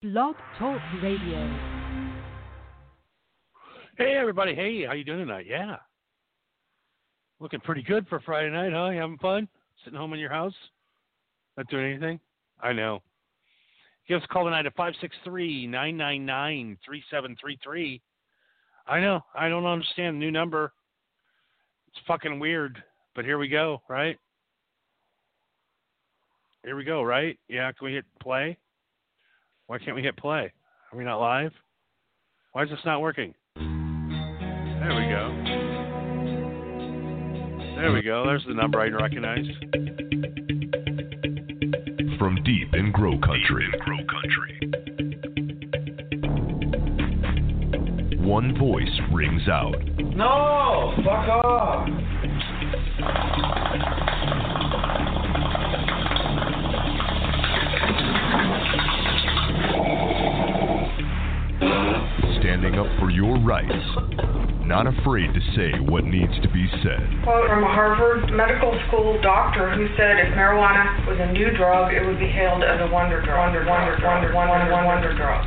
Blog Talk Radio. Hey everybody, hey, how you doing tonight? Yeah. Looking pretty good for Friday night, huh? You having fun? Sitting home in your house? Not doing anything? I know. Give us a call tonight at 563-999-3733. I know. I don't understand the new number. It's fucking weird, but here we go, right? Here we go, right? Yeah, can we hit play? Why can't we hit play? Are we not live? Why is this not working? There we go. There we go. There's the number I recognize. From deep in Grow Country. One voice rings out. No, fuck off. Standing up for your rights. Not afraid to say what needs to be said. quote from a Harvard Medical School doctor who said if marijuana was a new drug, it would be hailed as a wonder drug. Wonder, wonder, wonder, wonder, wonder, wonder drug.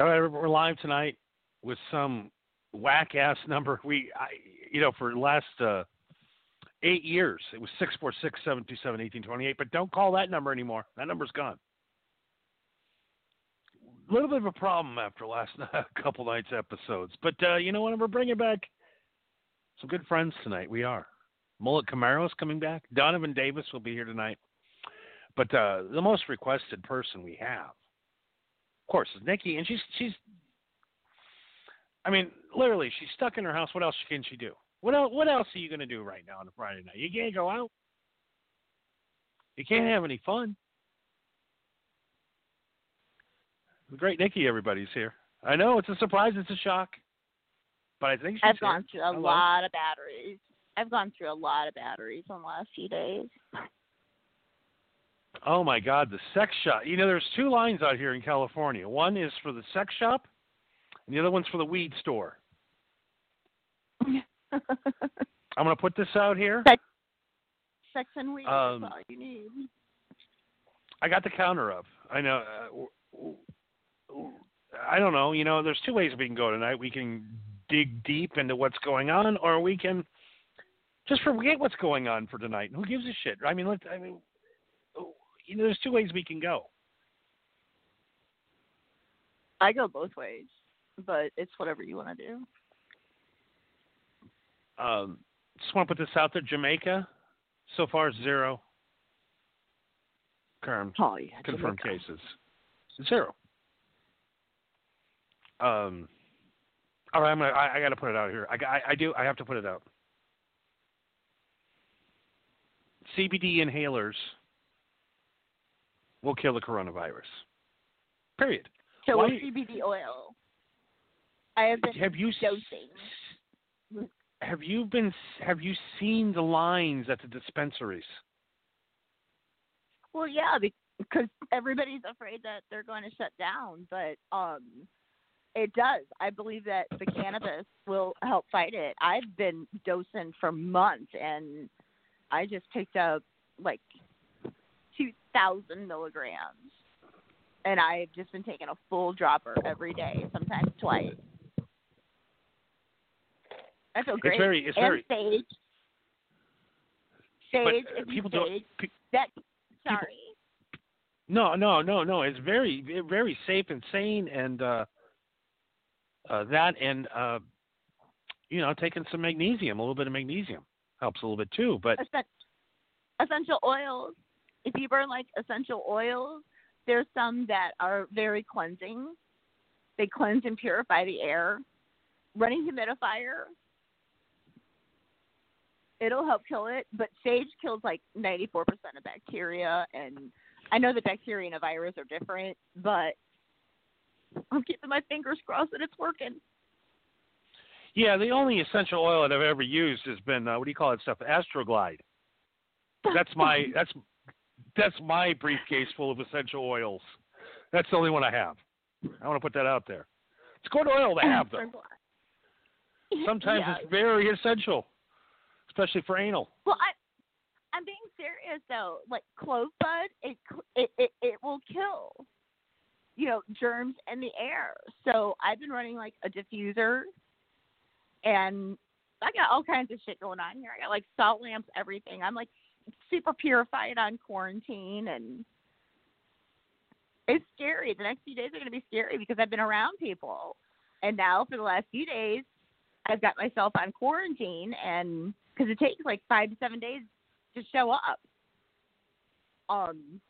All right, we're live tonight with some whack ass number. We, I, you know, for the last uh, eight years, it was six four six seven two seven eighteen twenty eight. But don't call that number anymore. That number's gone. A little bit of a problem after last couple nights episodes, but uh, you know what? We're bringing back some good friends tonight. We are. Mullet Camaro is coming back. Donovan Davis will be here tonight. But uh, the most requested person we have of course, is Nikki, and she's she's. I mean, literally, she's stuck in her house. What else can she do? What else? What else are you going to do right now on a Friday night? You can't go out. You can't have any fun. The great Nikki, everybody's here. I know it's a surprise. It's a shock, but I think she's I've here. gone through a Hello. lot of batteries. I've gone through a lot of batteries in the last few days. Oh my God, the sex shop. You know, there's two lines out here in California. One is for the sex shop, and the other one's for the weed store. I'm going to put this out here. Sex, sex and weed Um, is all you need. I got the counter up. I know. Uh, I don't know. You know, there's two ways we can go tonight. We can dig deep into what's going on, or we can just forget what's going on for tonight. Who gives a shit? I mean, let I mean, you know, there's two ways we can go. I go both ways, but it's whatever you want to do. Um, just want to put this out there. Jamaica, so far zero. Confirmed, Oh yeah, confirmed cases, zero. Um, all right, I'm gonna. I, I got to put it out here. I, I, I do. I have to put it out. CBD inhalers will kill the coronavirus. Period. So Why- CBD oil, I have been Have you dosing. have you been have you seen the lines at the dispensaries? Well, yeah, because everybody's afraid that they're going to shut down, but um, it does. I believe that the cannabis will help fight it. I've been dosing for months, and I just picked up like two thousand milligrams, and I've just been taking a full dropper every day, sometimes twice. I feel great. very- it's and very- sage. But Sage, uh, if you people don't. pe- that sorry. No, no, no, no. It's very, very safe and sane, and uh, uh, that, and uh, you know, taking some magnesium, a little bit of magnesium helps a little bit too. But essential oils. If you burn like essential oils, there's some that are very cleansing. They cleanse and purify the air. Running humidifier, it'll help kill it, but sage kills like 94% of bacteria and I know the bacteria and a virus are different, but I'm keeping my fingers crossed that it's working. Yeah, the only essential oil that I've ever used has been uh, what do you call that stuff? Astroglide. That's my that's that's my briefcase full of essential oils. That's the only one I have. I want to put that out there. It's good oil to have though. Sometimes Yeah. it's very essential, especially for anal. Well, I I'm being serious though. Like clove bud, it it it, it will kill, you know, germs in the air. So I've been running like a diffuser, and I got all kinds of shit going on here. I got like salt lamps, everything. I'm like super purified on quarantine, and it's scary. The next few days are going to be scary because I've been around people, and now for the last few days, I've got myself on quarantine, and because it takes like five to seven days to show up. Um,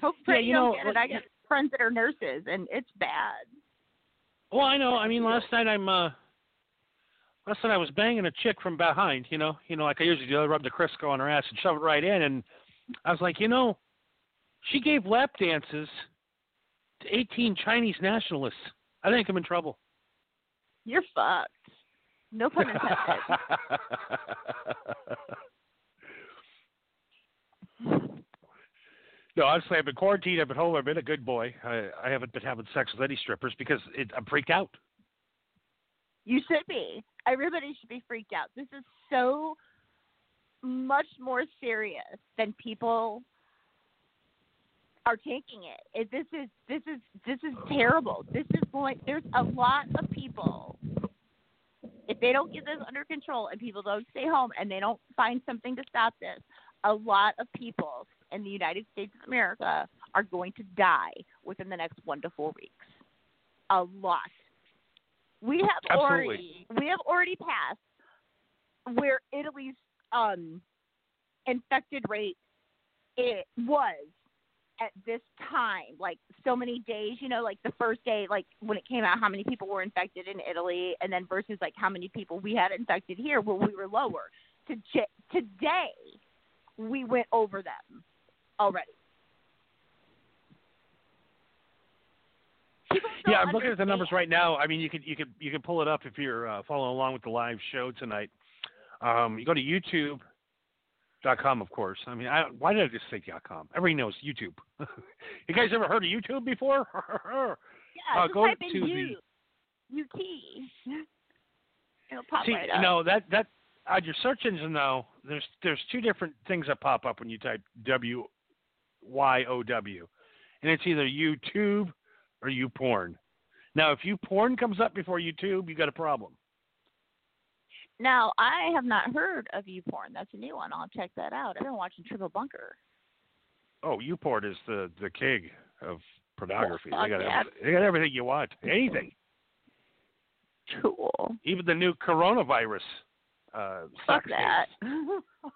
hope Yeah, you know, get it. I got friends that are nurses, and it's bad. Well, I know. I mean, last night I'm uh night I was banging a chick from behind, you know, you know, like I usually do. I rubbed the Crisco on her ass and shoved it right in, and I was like, you know, she gave lap dances to 18 Chinese nationalists. I think I'm in trouble. You're fucked. No pun intended. no, honestly, I've been quarantined. I've been home. I've been a good boy. I, I haven't been having sex with any strippers because it, I'm freaked out. You should be. Everybody should be freaked out. This is so much more serious than people are taking it. it. This is this is this is terrible. This is going. There's a lot of people. If they don't get this under control and people don't stay home and they don't find something to stop this, a lot of people in the United States of America are going to die within the next one to four weeks. A lot. We have Absolutely. already we have already passed where Italy's um infected rate it was at this time, like so many days, you know, like the first day, like when it came out, how many people were infected in Italy, and then versus like how many people we had infected here, where we were lower. To today, we went over them already. People don't Yeah, I'm looking at the numbers right now. I mean, you can you can you can pull it up if you're uh, following along with the live show tonight. Um, you go to YouTube.com, of course. I mean, I, why did I just say .com? Everybody knows YouTube. you guys ever heard of YouTube before? Yeah, uh, go type in to the- UT. It'll pop See, right up. know that that on your search engine though, there's there's two different things that pop up when you type W Y O W, and it's either YouTube or YouPorn. Now, if YouPorn comes up before YouTube, you got a problem. Now, I have not heard of YouPorn. That's a new one. I'll check that out. I've been watching Triple Bunker. Oh, YouPorn is the the king of pornography. Well, they got yeah. they got everything you want, anything, Cool. even the new coronavirus. Uh, Fuck that.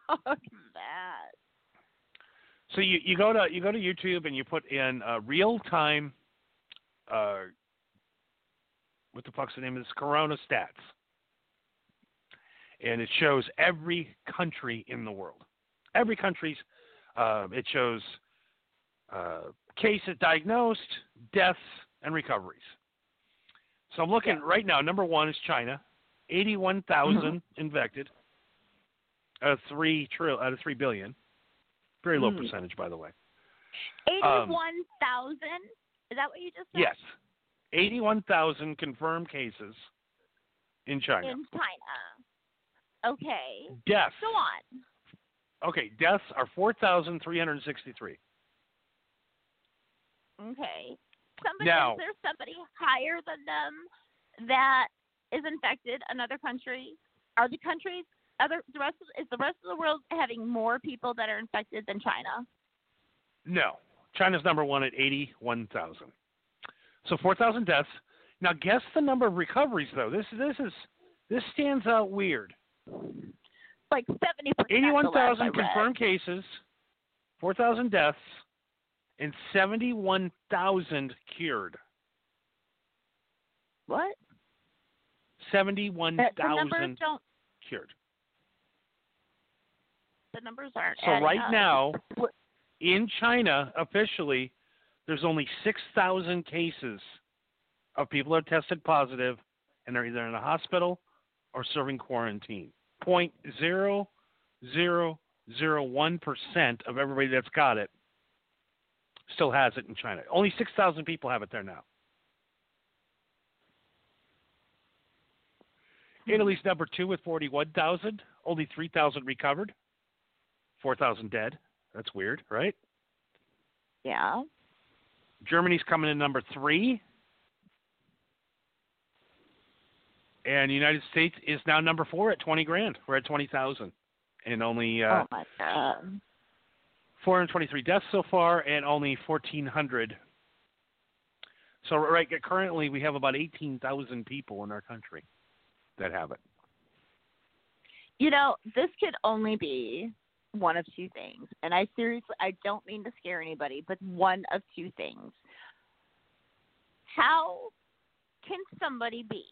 Fuck that. So you, you go to you go to YouTube and you put in uh, real time. Uh, what the fuck's the name of this? Corona stats, and it shows every country in the world. Every country's. Uh, it shows uh, cases diagnosed, deaths, and recoveries. So I'm looking right now. Number one is China, eighty-one infected. Out of three trill out of three billion. Very low Hmm. percentage, by the way. Eighty-one thousand. Is that what you just said? Yes, eighty-one thousand confirmed cases in China. In China. Okay. Deaths. Go on. Okay, deaths are four thousand three hundred sixty-three. Okay. Somebody Now- is there somebody higher than them that is infected? Another country? Are the countries other the rest of, is the rest of the world having more people that are infected than China? No, China's number one at eighty-one thousand. So four thousand deaths. Now guess the number of recoveries, though. This this is this stands out weird. Like seventy percent. Eighty-one thousand confirmed cases, four thousand deaths, and seventy-one thousand cured. What? Seventy-one The, the numbers thousand don't. cured. The numbers aren't. So right up. now, In China, officially, there's only 6,000 cases of people that are tested positive and they're either in a hospital or serving quarantine. Point zero zero zero one percent of everybody that's got it still has it in China. Only 6,000 people have it there now. Hmm. Italy's number two with 41,000. Only 3,000 recovered. 4,000 dead. That's weird, right? Yeah. Germany's coming in number three. And the United States is now number four at 20 grand. We're at 20,000. And only uh, oh my god. 423 deaths so far and only 1,400. So right currently we have about 18,000 people in our country that have it. You know, this could only be one of two things. And I seriously, I don't mean to scare anybody, but one of two things. How can somebody be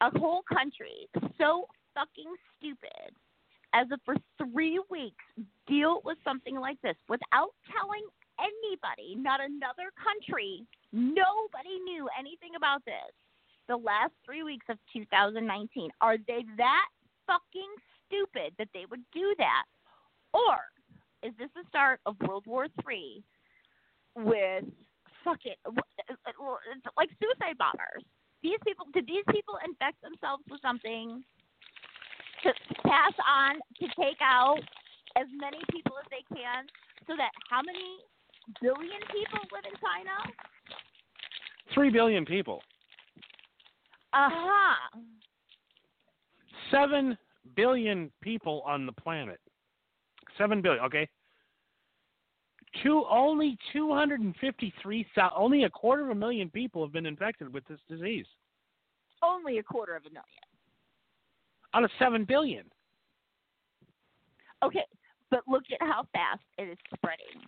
a whole country so fucking stupid as if for three weeks deal with something like this without telling anybody, not another country, nobody knew anything about this the last three weeks of 2019. Are they that fucking stupid that they would do that? Or is this the start of World War Three with fuck it, like suicide bombers? These people, did these people infect themselves with something to pass on to take out as many people as they can so that how many billion people live in China? Three billion people. Uh huh. Seven billion people on the planet. Seven billion, okay? Two only 253 only a quarter of a million people have been infected with this disease. Only a quarter of a million. Out of seven billion. Okay, but look at how fast it is spreading.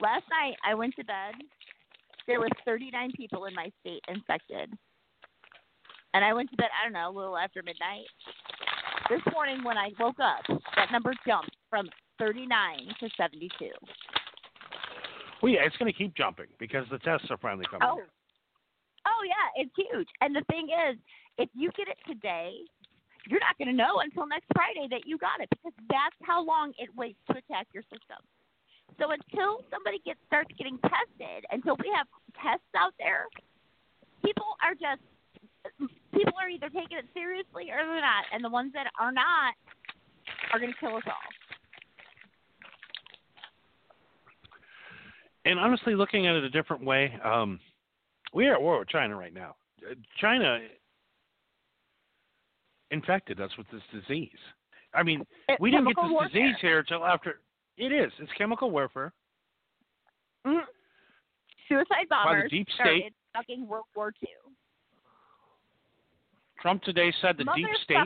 Last night I went to bed. There were 39 people in my state infected. And I went to bed, I don't know, a little after midnight. This morning when I woke up, that number jumped from 39 to 72. Well, yeah, it's going to keep jumping because the tests are finally coming. Oh. Oh, yeah, it's huge. And the thing is, if you get it today, you're not going to know until next Friday that you got it because that's how long it waits to attack your system. So until somebody gets starts getting tested, until we have tests out there, people are just people are either taking it seriously or they're not, and the ones that are not are going to kill us all. And honestly, looking at it a different way, um, we are at war with China right now. China infected us with this disease. I mean, It's we didn't get this warfare. disease here until after. It is. It's chemical warfare. Mhm. Suicide bombers deep started state. fucking World War II. Trump today said the deep state.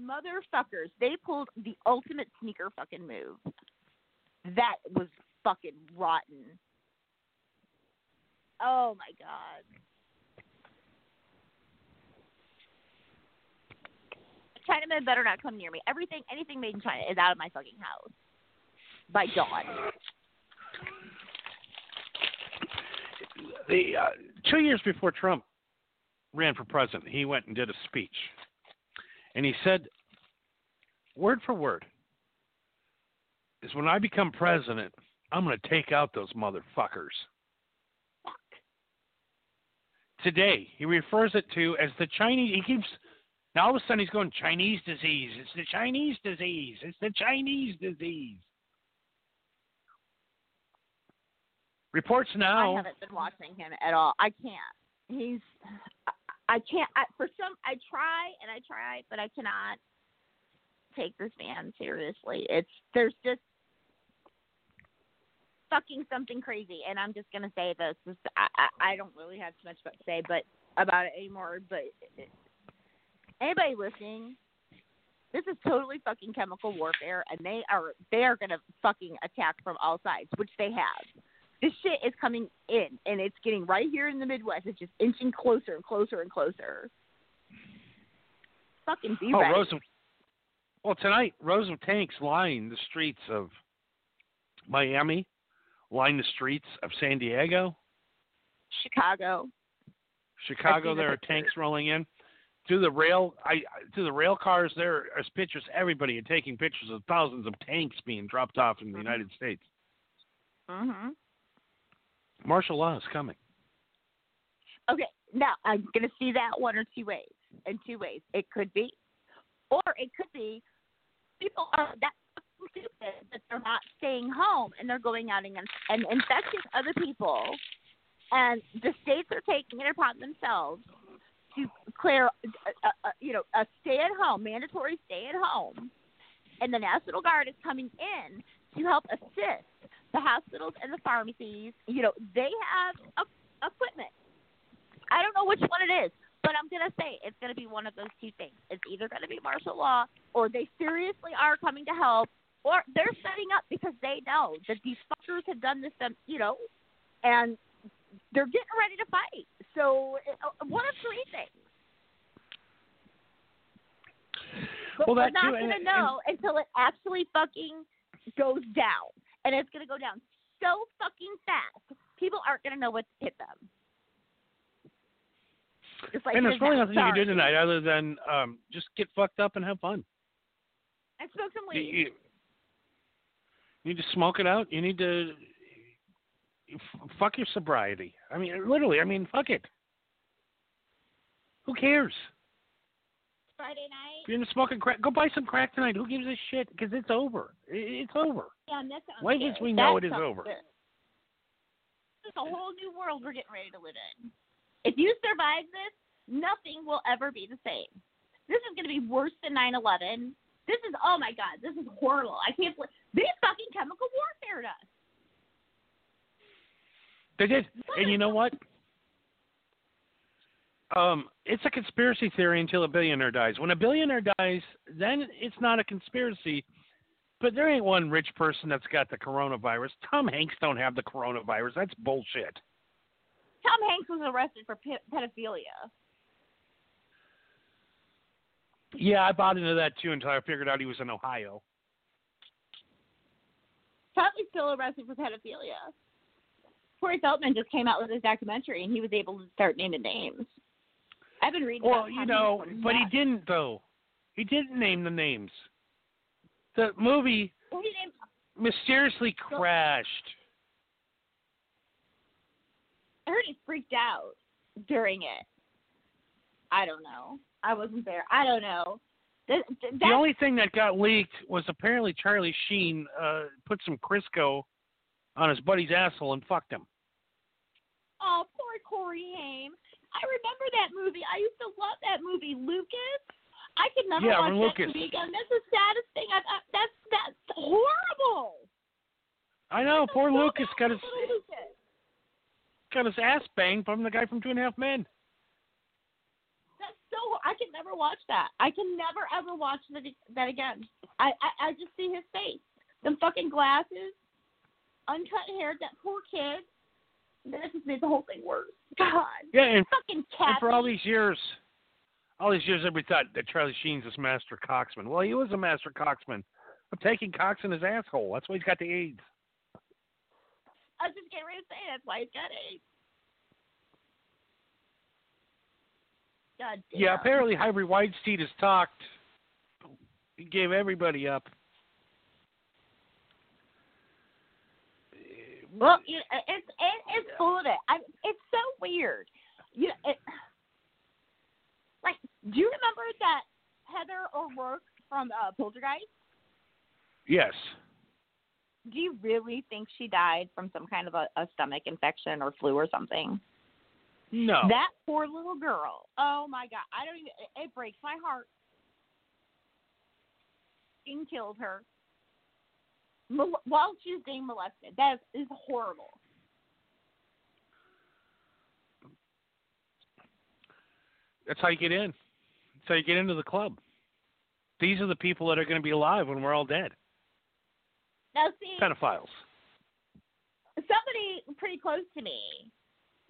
Motherfuckers. They pulled the ultimate sneaker fucking move. That was fucking rotten. Oh my god. Chinamen better not come near me. Everything, anything made in China is out of my fucking house. By dawn. The uh, two years before Trump ran for president, he went and did a speech, and he said, word for word, is when I become president, I'm going to take out those motherfuckers. Fuck. Today, he refers it to as the Chinese. He keeps now all of a sudden he's going Chinese disease. It's the Chinese disease. It's the Chinese disease. Reports now. I haven't been watching him at all. I can't. He's. I, can't. I, for some, I try and I try, but I cannot take this man seriously. It's there's just fucking something crazy, and I'm just gonna say this. this I, I I don't really have too much to say, but about it anymore. But anybody listening, this is totally fucking chemical warfare, and they are they are gonna fucking attack from all sides, which they have this shit is coming in and it's getting right here in the Midwest. It's just inching closer and closer and closer. Fucking be oh, ready. rows of. Well, tonight, rows of tanks line the streets of Miami line the streets of San Diego. Chicago. Chicago, seen the there are tanks rolling in. To the rail, I through the rail cars, there are pictures. Everybody are taking pictures of thousands of tanks being dropped off in the Mhm. United States. Mhm. Martial law is coming. Okay, now I'm going to see that one or two ways. In two ways, it could be, or it could be people are that stupid that they're not staying home and they're going out and, and infecting other people, and the states are taking it upon themselves to clear, uh, uh, you know, a stay at home, mandatory stay at home, and the National Guard is coming in to help assist the hospitals and the pharmacies. You know, they have a, equipment. I don't know which one it is, but I'm going to say it's going to be one of those two things. It's either going to be martial law or they seriously are coming to help or they're setting up because they know that these fuckers have done this, you know, and they're getting ready to fight. So uh, one of three things. But Well, we're not going to and- know until it actually fucking goes down. And it's going to go down so fucking fast. People aren't going to know what to hit them. Like and there's really nothing you can do tonight other than um, just get fucked up and have fun. I smoked some You, weed. you- you need to smoke it out. You need to f- fuck your sobriety. I mean, literally. I mean, fuck it. Who cares? Friday night. You're into smoking crack, go buy some crack tonight. Who gives a shit? Because it's over. It's over. Yeah, that sounds Why we know That it is over? This is a whole new world we're getting ready to live in. If you survive this, nothing will ever be the same. This is going to be worse than 9/11. This is oh my god, this is horrible. I can't believe they fucking chemical warfare us. They did. And you know what? Um, it's a conspiracy theory until a billionaire dies. When a billionaire dies, then it's not a conspiracy. But there ain't one rich person that's got the coronavirus. Tom Hanks don't have the coronavirus. That's bullshit. Tom Hanks was arrested for pe- pedophilia. Yeah, I bought into that too until I figured out he was in Ohio. Probably still arrested for pedophilia. Corey Feldman just came out with his documentary, and he was able to start naming names. I've been reading. Well, you know, but he didn't though. He didn't name the names. The movie Well, mysteriously crashed. I heard he freaked out during it. I don't know. I wasn't there. I don't know. That, that, The only thing that got leaked was apparently Charlie Sheen uh, put some Crisco on his buddy's asshole and fucked him. oh, poor Corey Haim. I remember that movie. I used to love that movie, Lucas. I could never Yeah, watch when that Lucas- movie again. That's the saddest thing. I've, I, that's that's horrible. I know, That's poor so Lucas got his Lucas. got his ass banged from the guy from Two and a Half Men. That's so. I can never watch that. I can never ever watch that that again. I I, I just see his face, them fucking glasses, uncut hair. That poor kid. That just made the whole thing worse. God, Yeah, and, fucking and for all these years, all these years, everybody thought that Charlie Sheen's this master coxman. Well, he was a master coxman of taking cocks in his asshole. That's why he's got the AIDS. I was just getting ready to say that's why he's got AIDS. God damn. Yeah, apparently Harvey Weinstein has talked. He gave everybody up. Well, you it's it, it's full of it. I, it's so weird. You know, it, like, do you remember that Heather O'Rourke from uh, Poltergeist? Yes. Do you really think she died from some kind of a, a stomach infection or flu or something? No. That poor little girl. Oh my god, I don't even. It, it breaks my heart. Fucking killed her Mol- while she was being molested. That is, is horrible. That's how you get in. That's how you get into the club. These are the people that are going to be alive when we're all dead. Now, see, Pedophiles. somebody pretty close to me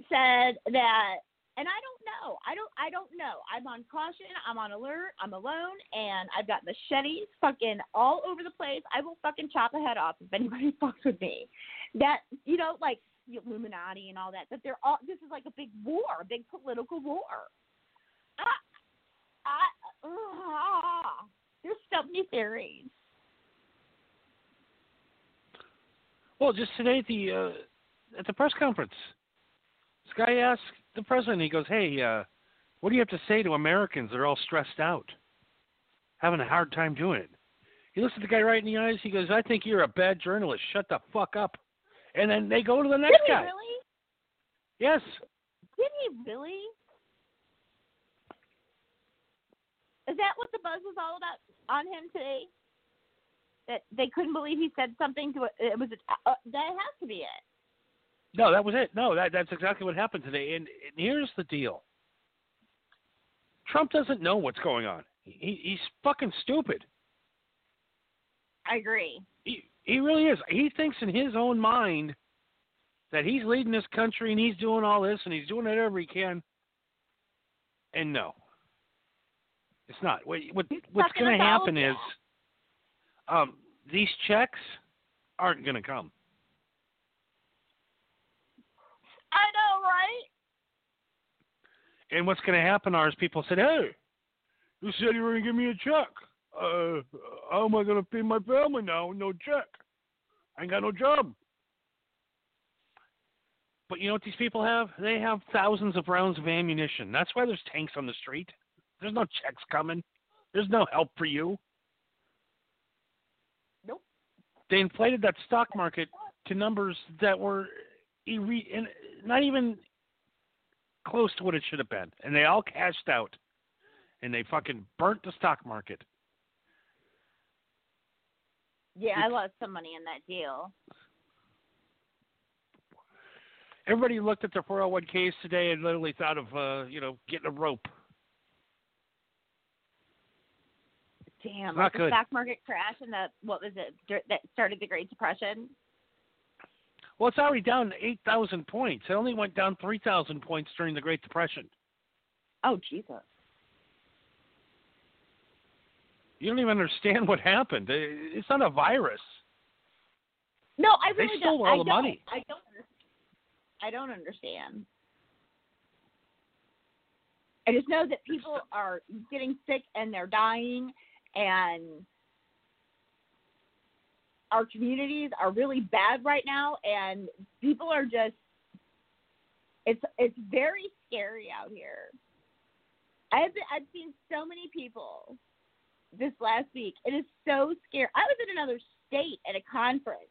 said that and I don't know. I don't. I don't know. I'm on caution. I'm on alert. I'm alone, and I've got machetes fucking all over the place. I will fucking chop a head off if anybody fucks with me. That you know, like the Illuminati and all that. That they're all. This is like a big war, a big political war. Ah, I, uh, there's so many theories. Well, just today at the uh, at the press conference, this guy asked the president. He goes, "Hey, uh, what do you have to say to Americans that are all stressed out, having a hard time doing it?" He looks at the guy right in the eyes. He goes, "I think you're a bad journalist. Shut the fuck up." And then they go to the next Did he guy. really? Yes. Did he really? Is that what the buzz was all about on him today? That they couldn't believe he said something to it. It was uh, that has to be it. No, that was it. No, that that's exactly what happened today. And, and here's the deal. Trump doesn't know what's going on. He, he's fucking stupid. I agree. He he really is. He thinks in his own mind that he's leading this country and he's doing all this and he's doing whatever he can. And no, it's not. What, what what's going to happen is, um, these checks aren't going to come. I know, right? And what's going to happen are is people said, "Hey, you said you were going to give me a check. Uh, how am I going to feed my family now no check? I ain't got no job." But you know what these people have? They have thousands of rounds of ammunition. That's why there's tanks on the street. There's no checks coming. There's no help for you. Nope. They inflated that stock market to numbers that were irre- not even close to what it should have been, and they all cashed out, and they fucking burnt the stock market. Yeah, I lost some money in that deal. Everybody looked at their 401ks today and literally thought of, uh, you know, getting a rope. Damn, Not like the stock market crash and the what was it that started the Great Depression? Well, it's already down 8,000 points. It only went down 3,000 points during the Great Depression. Oh Jesus! You don't even understand what happened. It's not a virus. No, I They really stole don't. all I the don't, money. I don't. I don't understand. I just know that people are getting sick and they're dying, and our communities are really bad right now, and people are just. It's it's very scary out here. I've been, I've seen so many people this last week. It is so scary. I was in another state at a conference,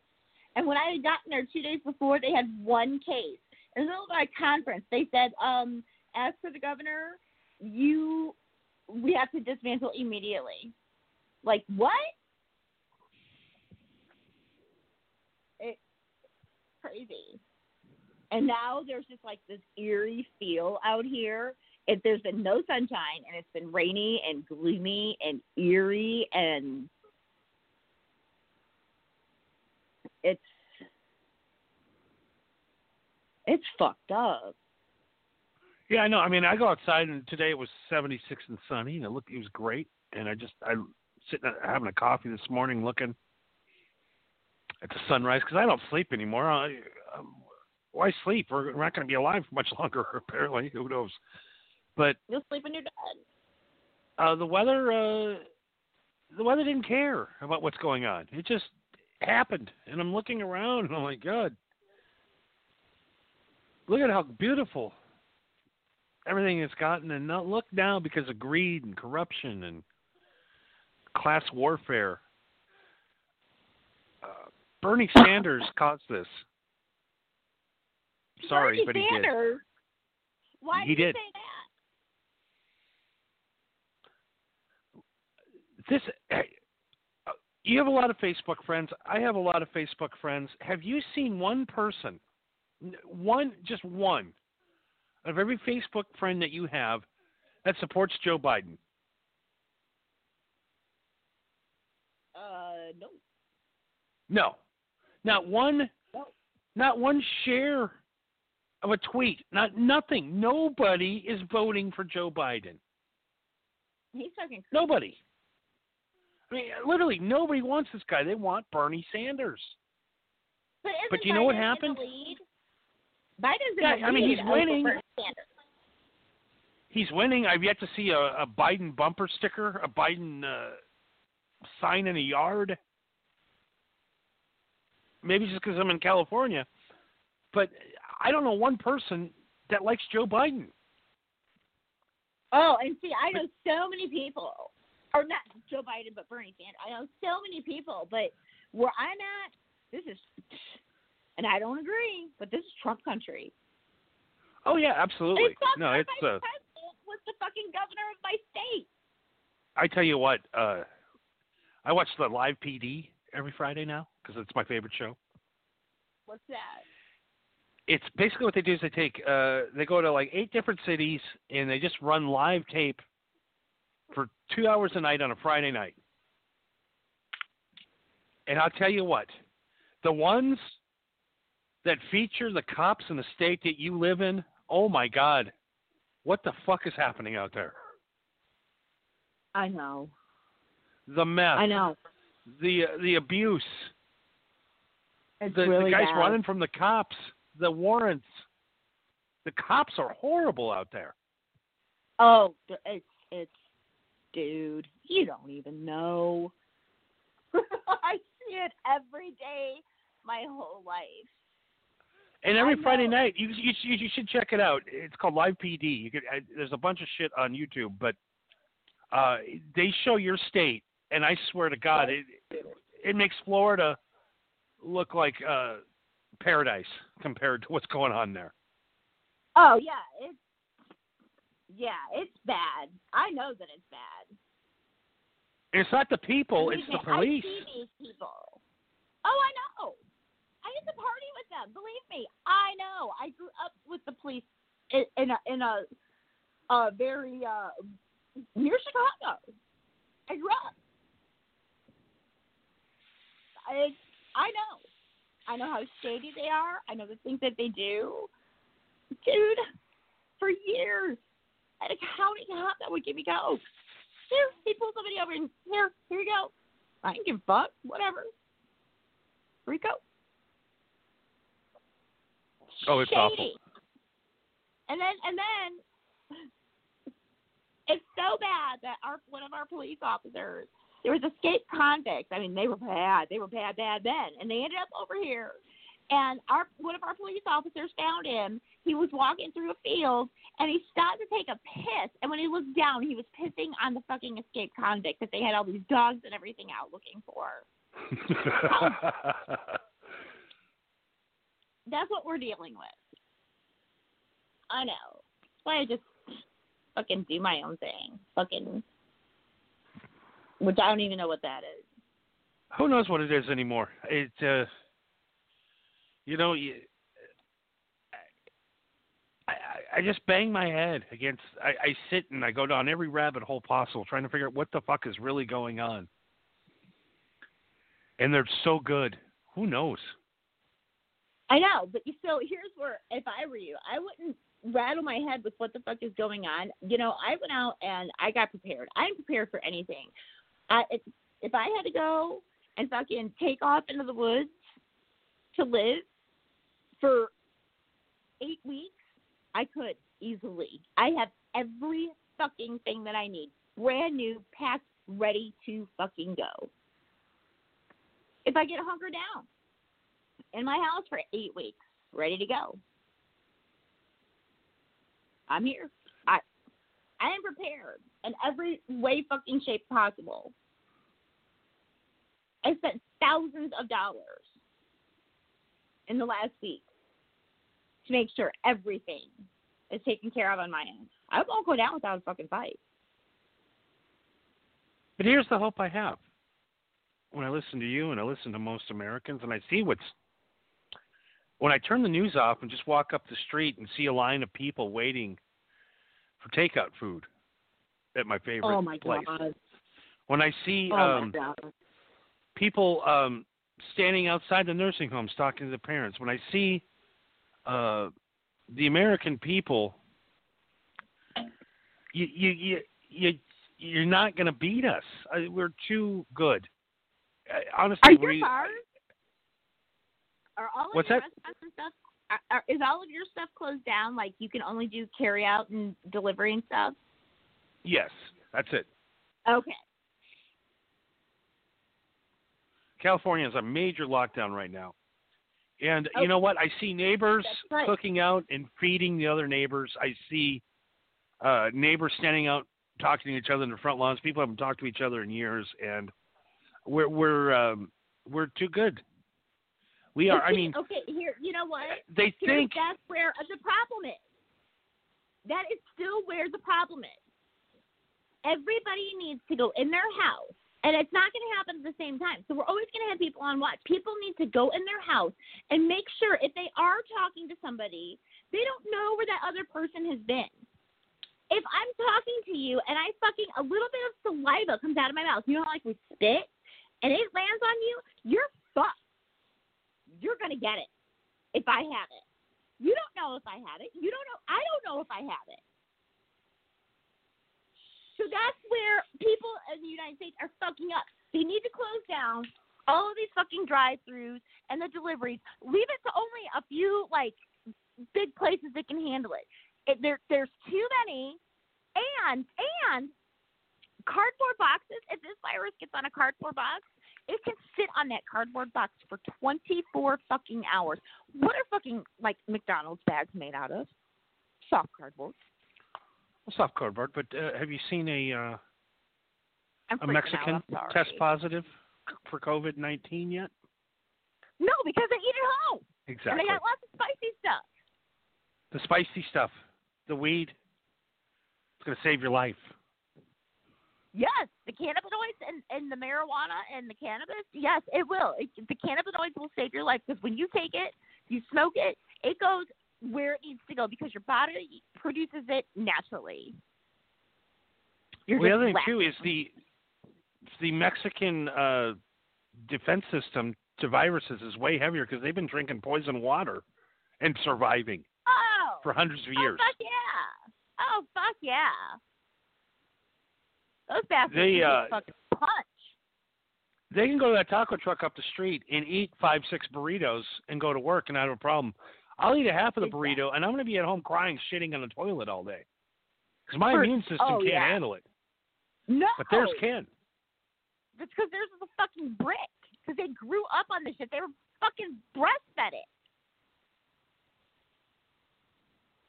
and when I had gotten there two days before, they had one case. In the middle of our conference, they said, um, "As for the governor, you, we have to dismantle immediately." Like what? Crazy. And now there's just like this eerie feel out here. It, there's been no sunshine, and it's been rainy and gloomy and eerie, and it's it's fucked up. Yeah, I know. I mean, I go outside, and today it was 76 and sunny, and it looked it was great. And I just I sitting having a coffee this morning, looking at the sunrise because I don't sleep anymore. I, um, why sleep? We're we're not going to be alive much longer, apparently. Who knows? But You'll sleep in your bed. uh, the weather, uh, the weather didn't care about what's going on. It just happened, and I'm looking around, and I'm like, God, look at how beautiful everything has gotten, and now look now because of greed and corruption and class warfare. Bernie Sanders caused this. Sorry, Bernie but he did. Why He did you did. say that? this uh, you have a lot of Facebook friends. I have a lot of Facebook friends. Have you seen one person, one just one, of every Facebook friend that you have that supports Joe Biden? Uh, no. No, not one, No. not one share of a tweet. Not nothing. Nobody is voting for Joe Biden. He's fucking. Nobody. I mean, literally, nobody wants this guy. They want Bernie Sanders. But, But you know what Biden in the happened? lead? Biden's in Yeah, the I mean, he's winning. He's winning. I've yet to see a, a Biden bumper sticker, a Biden uh, sign in a yard. Maybe just because I'm in California, but I don't know one person that likes Joe Biden. Oh, and see, I know so many people, or not Joe Biden, but Bernie Sanders. I know so many people, but where I'm at, this is, and I don't agree, but this is Trump country. Oh yeah, absolutely. It's No, my it's. Uh, was the fucking governor of my state. I tell you what. Uh, I watched the live PD every Friday now because it's my favorite show. What's that? it's basically what they do is they take uh they go to like eight different cities and they just run live tape for two hours a night on a Friday night. And I'll tell you what, the ones that feature the cops in the state that you live in, oh my God, what the fuck is happening out there? I know. The mess, I know. The the abuse, It's the, really the guys bad. running from the cops, the warrants. The cops are horrible out there. Oh, it's it's, dude. You don't even know. I see it every day, my whole life. And every Friday night, you, you you should check it out. It's called Live PD. You could I, there's a bunch of shit on YouTube, but uh, they show your state, and I swear to God, it it makes Florida look like uh, paradise compared to what's going on there. Oh yeah, it's yeah, it's bad. I know that it's bad. And it's not the people; Believe it's me, the police. I see these people. Oh, I know. I used to party with them. Believe me, I know. I grew up with the police in, in a in a, a very uh, near Chicago. I grew up. I I know. I know how shady they are. I know the things that they do. Dude, for years, I had a county cop that would give me coke. Here, he pulled somebody over and here, here you go. I didn't give a fuck. Whatever. Rico. Oh, it's Shady. awful. And then and then it's so bad that our one of our police officers there was escaped convicts. I mean, they were bad. They were bad, bad, men, And they ended up over here. And our one of our police officers found him. He was walking through a field and he stopped to take a piss. And when he looked down, he was pissing on the fucking escaped convict that they had all these dogs and everything out looking for. That's what we're dealing with. I know. That's why I just fucking do my own thing. Fucking, which I don't even know what that is. Who knows what it is anymore? It, uh, you know, you, I, I, I just bang my head against. I, I sit and I go down every rabbit hole possible, trying to figure out what the fuck is really going on. And they're so good. Who knows? I know, but you so here's where if I were you, I wouldn't rattle my head with what the fuck is going on. You know, I went out and I got prepared. I'm prepared for anything. I if, I had to go and fucking take off into the woods to live for eight weeks, I could easily. I have every fucking thing that I need, brand new, packed, ready to fucking go. If I get hunkered down in my house for eight weeks, ready to go. I'm here. I I am prepared in every way fucking shape possible. I spent thousands of dollars in the last week to make sure everything is taken care of on my end. I won't go down without a fucking fight. But here's the hope I have. When I listen to you and I listen to most Americans and I see what's when I turn the news off and just walk up the street and see a line of people waiting for takeout food at my favorite Oh my place. god. When I see Oh um people um standing outside the nursing homes talking to the parents, when I see uh the American people, you you you you you're not going to beat us. I, we're too good. Honestly, Are your we, bars? Are all of What's your that? restaurants and stuff? Are, are, is all of your stuff closed down? Like you can only do carry out and delivery and stuff? Yes, that's it. Okay. California is a major lockdown right now. And Oh. you know what? I see neighbors right. cooking out and feeding the other neighbors. I see uh, neighbors standing out talking to each other in the front lawns. People haven't talked to each other in years, and we're we're um, we're too good. We are. I mean, okay, here, you know what? they Here's, think that's where the problem is. That is still where the problem is. Everybody needs to go in their house, and it's not going to happen at the same time. So we're always going to have people on watch. People need to go in their house and make sure if they are talking to somebody, they don't know where that other person has been. If I'm talking to you and I fucking a little bit of saliva comes out of my mouth, you know, how, like we spit, and it lands on you, you're fucked. You're gonna get it if I have it. You don't know if I have it. You don't know. I don't know if I have it. So that's where people in the United States are fucking up. They need to close down all of these fucking drive-throughs and the deliveries. Leave it to only a few like big places that can handle it. it there, there's too many, and and cardboard boxes. If this virus gets on a cardboard box, it can sit on that cardboard box for 24 fucking hours. What are fucking like McDonald's bags made out of? Soft cardboard. Well, soft cardboard. But uh, have you seen a uh, a Mexican out. Test positive for COVID nineteen yet? No, because they eat at home and Exactly. they got lots of spicy stuff. The spicy stuff, the weed. It's gonna save your life. Yes, the cannabinoids and, and the marijuana and the cannabis. Yes, it will. It, the cannabinoids will save your life because when you take it, you smoke it, it goes where it needs to go because your body produces it naturally. You're well, the other thing too is the the Mexican uh, defense system to viruses is way heavier because they've been drinking poison water and surviving oh, for hundreds of oh years. fuck yeah! Oh fuck yeah! Those bastards They, uh, fucking punch. They can go to that taco truck up the street and eat five, six burritos and go to work and not have a problem. I'll eat a half of the burrito and I'm going to be at home crying, shitting on the toilet all day because my For- immune system oh, can't yeah. handle it, No, but theirs can. It's because theirs is a fucking brick. Because they grew up on this shit. They were fucking breastfed it.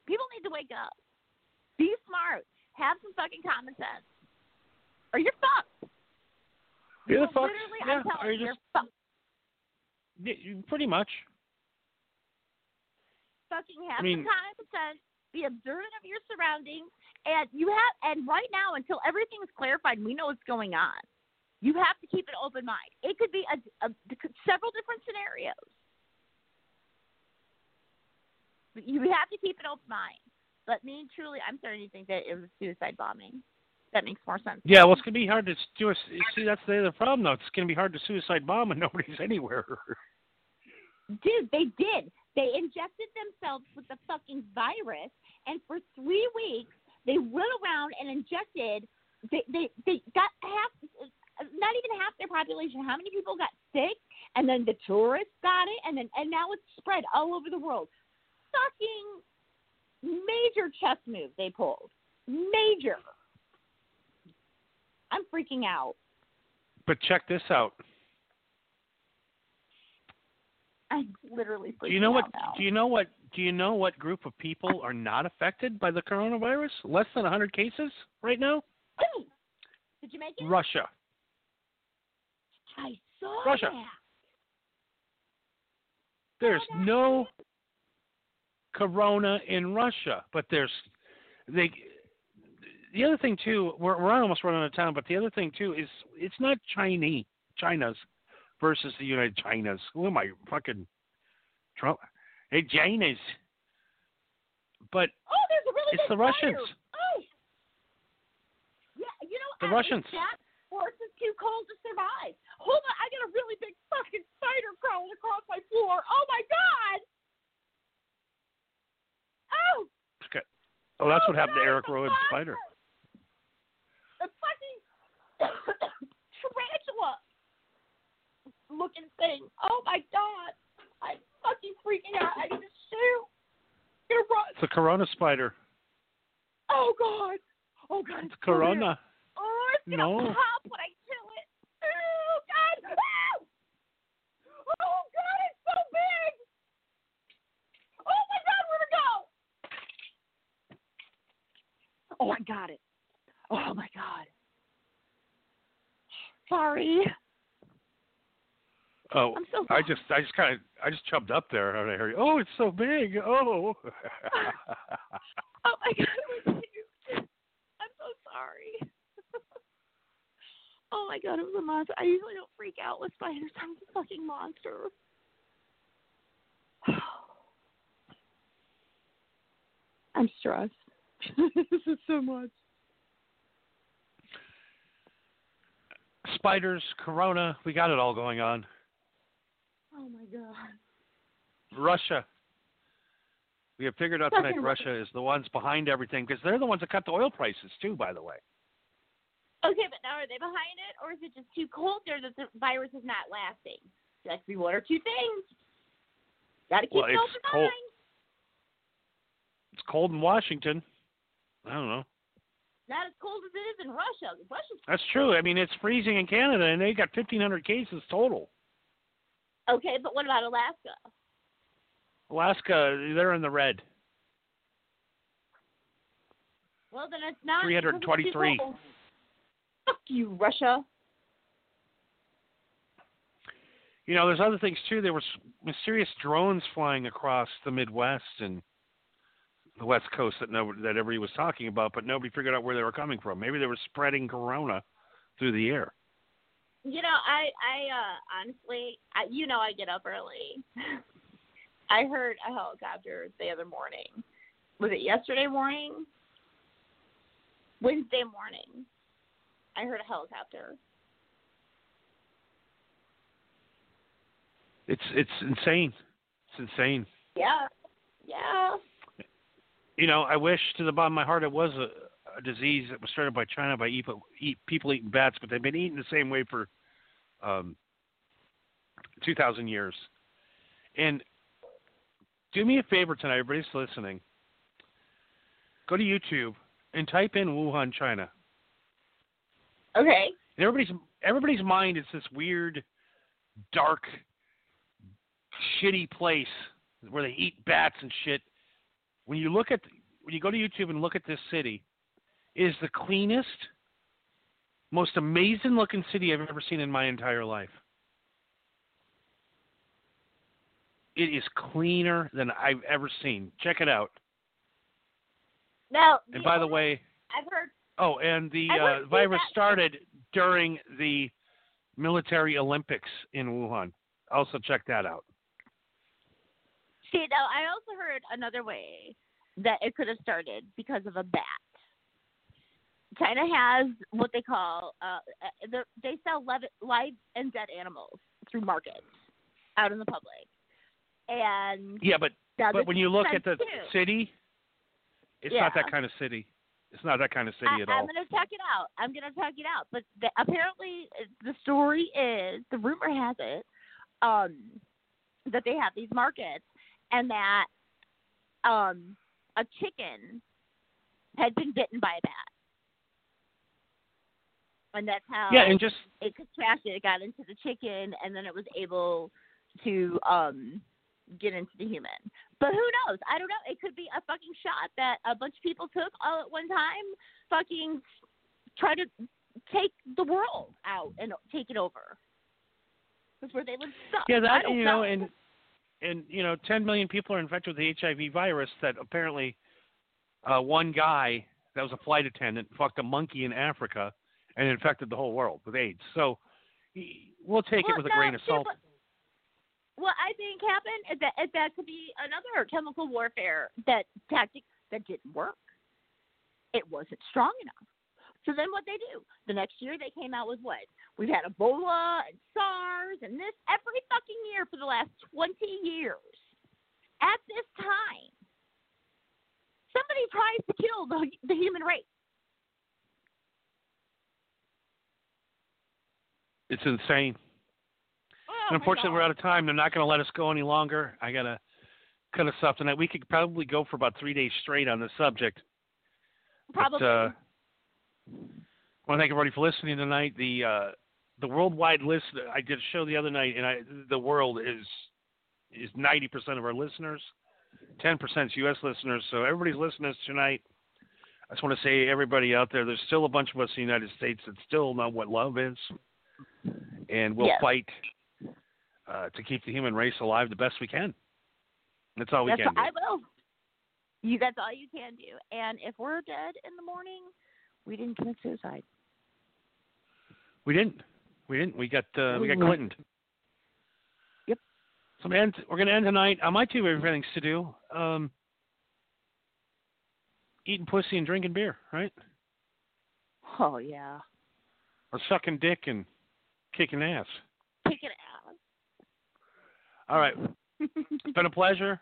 People need to wake up. Be smart. Have some fucking common sense. Or you're fucked. You're the fuck. Literally, Yeah, I'm telling you, you you're fucked. pretty much. Fucking have I mean- some common sense. Be observant of your surroundings. And you have, and right now, until everything's clarified, we know what's going on. You have to keep an open mind. It could be a, a, several different scenarios. But you have to keep an open mind. But me, and truly, I'm starting to think that it was suicide bombing. That makes more sense. Yeah, well, it's going to be hard to do. A, see, that's the other problem, though. It's going to be hard to suicide bomb and nobody's anywhere. Dude, they did. They injected themselves with the fucking virus, and for three weeks they went around and injected. They they they got half, not even half their population. How many people got sick? And then the tourists got it, and then and now it's spread all over the world. Fucking major chess move they pulled. Major. I'm freaking out. but check this out. I'm literally Do you know what? now. Do you know what? Do you know what group of people are not affected by the coronavirus? Less than 100 cases right now. Did you make it? Russia. I saw Russia. that. There's Oh, no corona in Russia, but there's they. The other thing too, we're we're almost running out of time, but the other thing too is it's not Chinese China's versus the United China's. Who am I fucking Trump? Hey, China's. But Oh, there's a really It's the Russians. Oh. Yeah, you know The Russians. That horse is too cold to survive. Hold on, I got a really big fucking spider crawling across my floor. Oh my god. Oh. Well, oh, that's Oh, what happened to Eric it's a Rowan monster. Spider. A fucking looking thing. Oh my god. I'm fucking freaking out. I need to shoot. Gonna run. It's a Corona spider. Oh god. Oh god. It's It's so weird. Corona. Oh, it's gonna No. pop when I kill it. Oh god. Ah! Oh god, it's so big. Oh my god, where'd it go? Oh, I got it. Oh my god. Sorry. Oh, so I just, I just kind of, I just chubbed up there and I heard, oh, it's so big. Oh. Oh my god, it was huge. I'm so sorry. oh my god, it was a monster. I usually don't freak out with spiders. I'm a fucking monster. I'm stressed. this is so much. Spiders, Corona, we got it all going on. Oh my god. Russia. We have figured out tonight Russia is the ones behind everything because they're the ones that cut the oil prices too, by the way. Okay, but now are they behind it, or is it just too cold there that the virus is not lasting? That could be one or two things. Got to keep Well, it's open cold. mind. It's cold in Washington. I don't know. Not as cold as it is in Russia. Russia's That's true. I mean, it's freezing in Canada, and they got 1,500 cases total. Okay, but what about Alaska? Alaska, they're in the red. Well, then it's not. 323. because it's too cold. Fuck you, Russia. You know, there's other things too. There were mysterious drones flying across the Midwest and the West Coast that no, that everybody was talking about, but nobody figured out where they were coming from. Maybe they were spreading corona through the air. You know, I, I, uh, honestly, I, you know, I get up early. I heard a helicopter the other morning. Was it yesterday morning? Wednesday morning. I heard a helicopter. It's it's insane. It's insane. Yeah. Yeah. You know, I wish to the bottom of my heart it was a, a disease that was started by China by eat, eat people eating bats, but they've been eating the same way for um, two thousand years. And do me a favor tonight, everybody's listening. Go to YouTube and type in Wuhan, China. Okay. And everybody's everybody's mind is this weird, dark, shitty place where they eat bats and shit. When you look at when you go to YouTube and look at this city, it is the cleanest, most amazing looking city I've ever seen in my entire life. It is cleaner than I've ever seen. Check it out. Now, And by the way, I've heard. Oh, and the uh, virus started during the military Olympics in Wuhan. Also, check that out. See, now I also heard another way that it could have started because of a bat. China has what they call uh, uh, they sell live, live and dead animals through markets out in the public, and Yeah, but but when you look at the too. city, it's not that kind of city. It's not that kind of city I, at all. I'm gonna check it out. I'm gonna check it out. But the, apparently, the story is the rumor has it um, that they have these markets and that um, a chicken had been bitten by a bat, and that's how Yeah, and just it contracted. It got into the chicken, and then it was able to um get into the human. But who knows? I don't know. It could be a fucking shot that a bunch of people took all at one time. Fucking try to take the world out and take it over. That's where they would suck. yeah, that you know, and and you know, 10 million people are infected with the HIV virus. That apparently, uh, one guy that was a flight attendant fucked a monkey in Africa and infected the whole world with AIDS. So we'll take well, it with a grain of salt. What, what I think happened is that is that could be another chemical warfare that tactic that didn't work. It wasn't strong enough. So then what they do? The next year they came out with what? We've had Ebola and SARS and this every fucking year for the last 20 years. At this time, Somebody tries to kill the the human race. It's insane. Oh, And unfortunately, we're out of time. They're not going to let us go any longer. I got to cut us off tonight. We could probably go for about three days straight on this subject. Probably. But, uh, I want to thank everybody for listening tonight. The uh, the worldwide list. I did a show the other night, and I, the world is is ninety percent of our listeners, ten percent U.S. listeners. So everybody's listening to us tonight. I just want to say, everybody out there, there's still a bunch of us in the United States that still know what love is, and we'll Yes. fight uh, to keep the human race alive the best we can. That's all we That's can do. I will. You. That's all you can do. And if we're dead in the morning, we didn't commit suicide. We didn't. We didn't. We got uh, we got. Clinton. Yep. So I'm end, we're gonna end tonight. I might do everything to do. Um, eating pussy and drinking beer, right? Oh yeah. Or sucking dick and kicking ass. Kicking ass. All right. It's been a pleasure.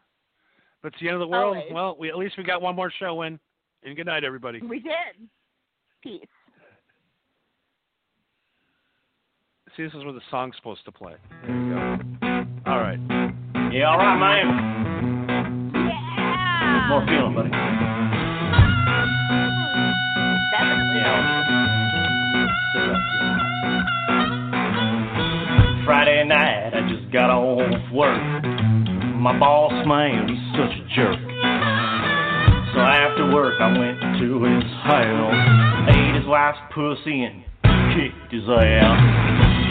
But it's the end of the world. Always. Well, we at least we got one more show in. And good night, everybody. we did. Peace. See, this is where the song's supposed to play. There you go. All right. Yeah, all right, man. Yeah. More feeling, buddy. Definitely. Friday got off work. My boss man, he's such a jerk. So after work, I went to his house, ate his wife's pussy and kicked his ass.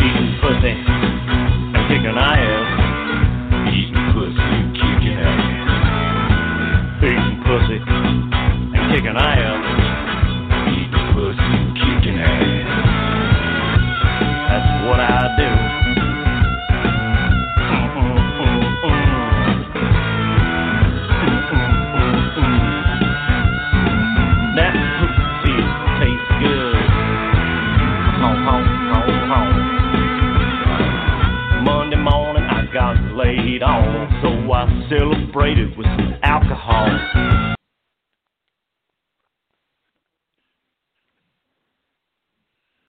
Eating pussy and kicking ass. Eating pussy and kicking ass. Eating pussy and kicking ass. I celebrated with some alcohol.